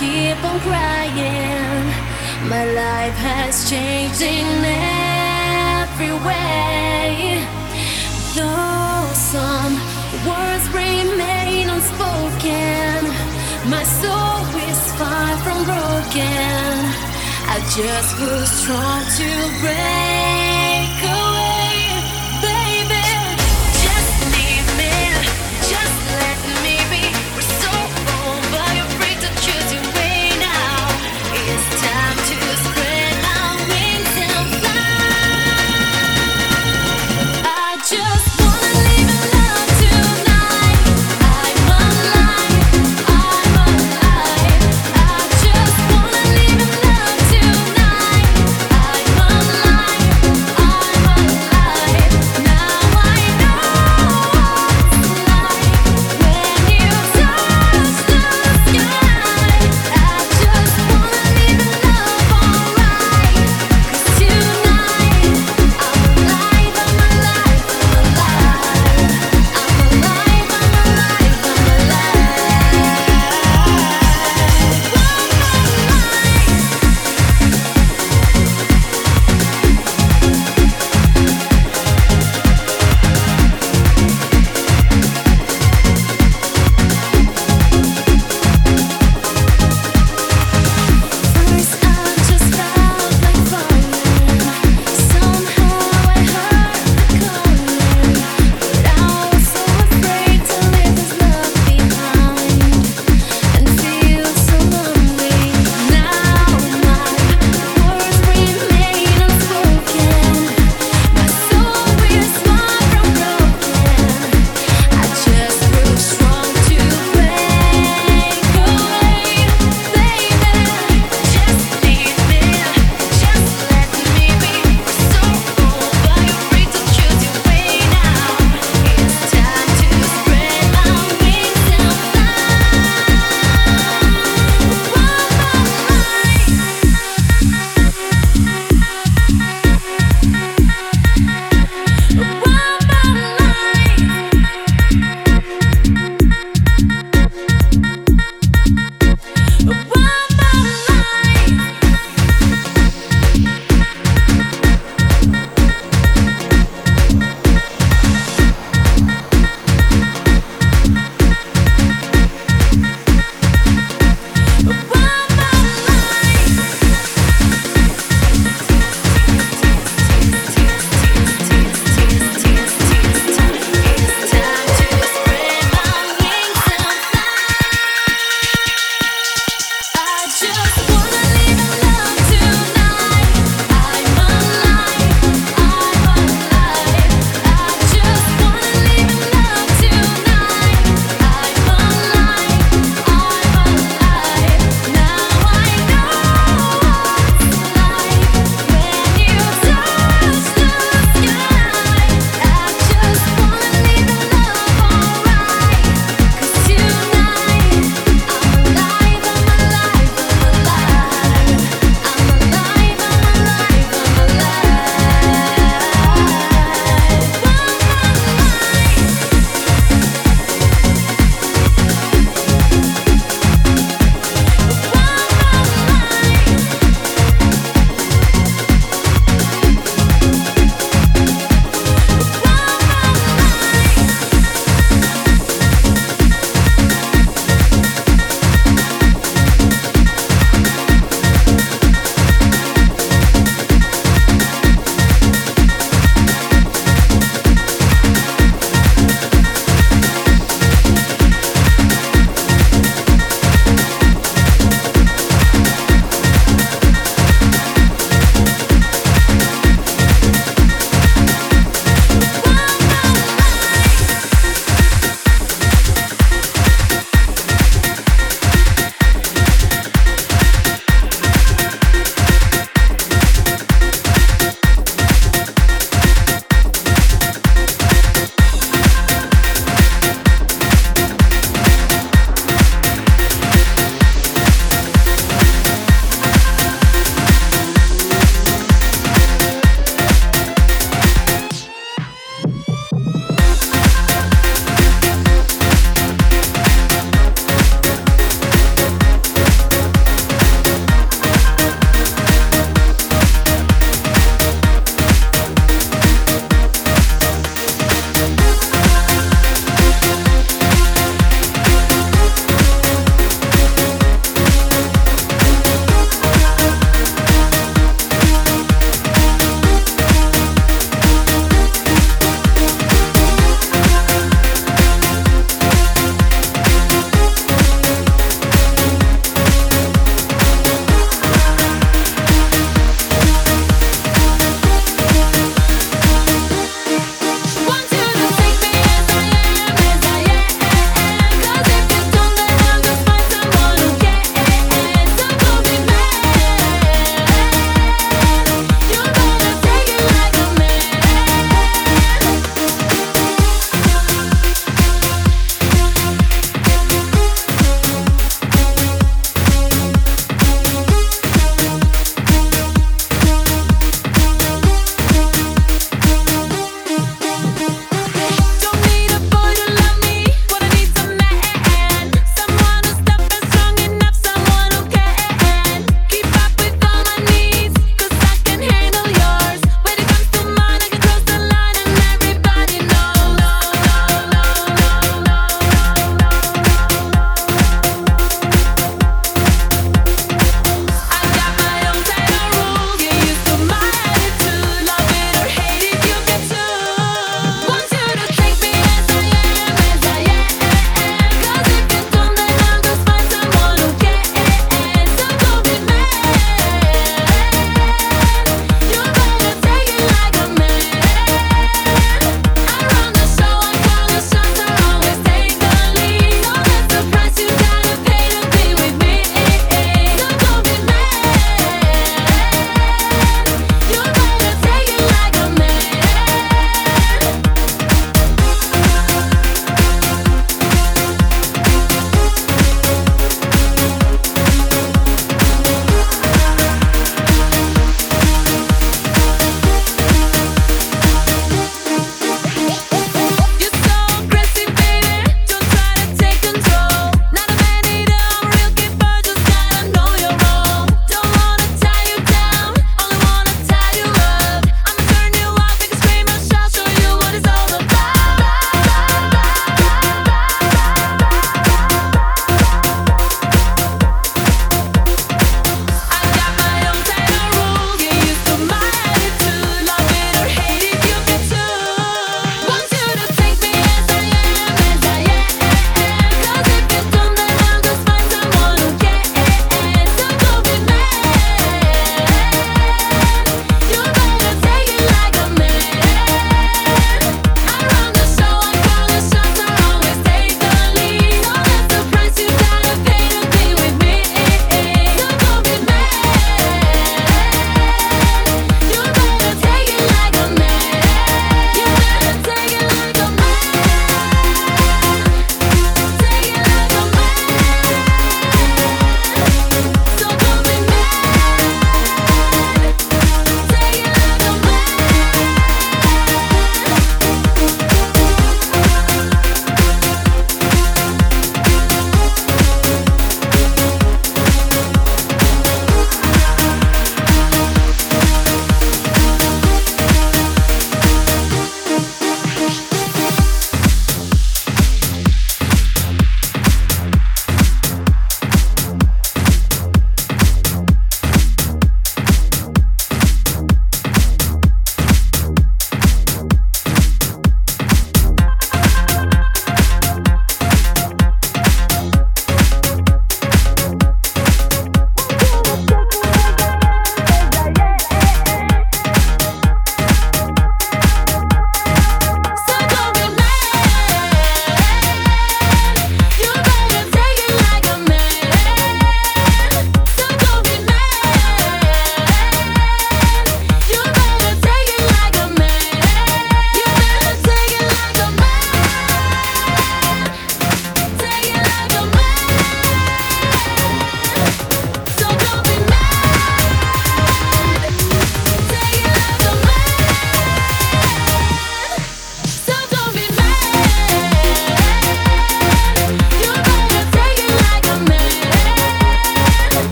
keep on crying. My life has changed in every way. Though some words remain unspoken, my soul is far from broken. I just grew strong to break.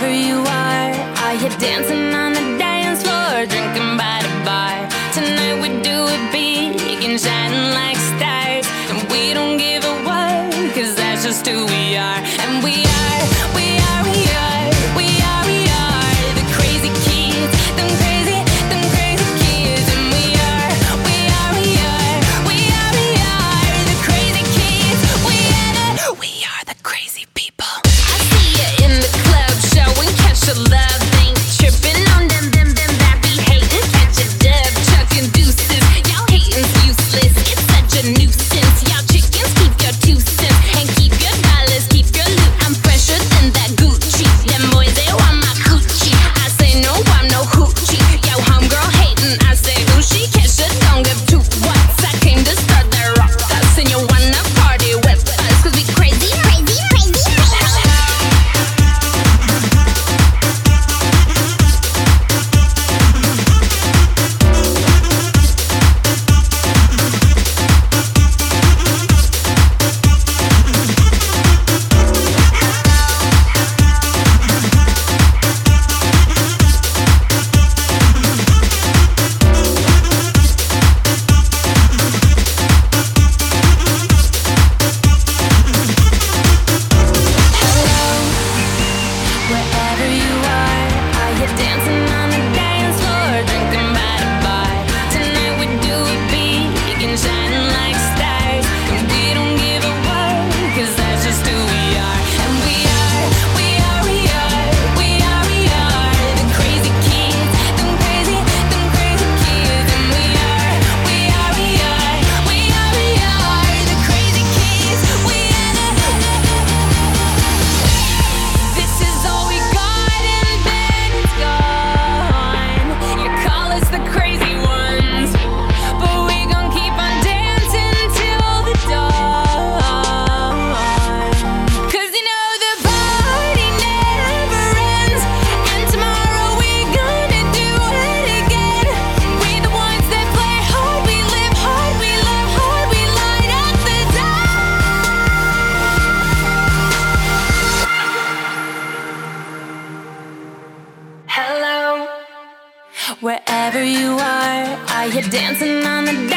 wherever you are. Are you dancing on the dance? Are dancing on the